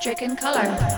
stricken color.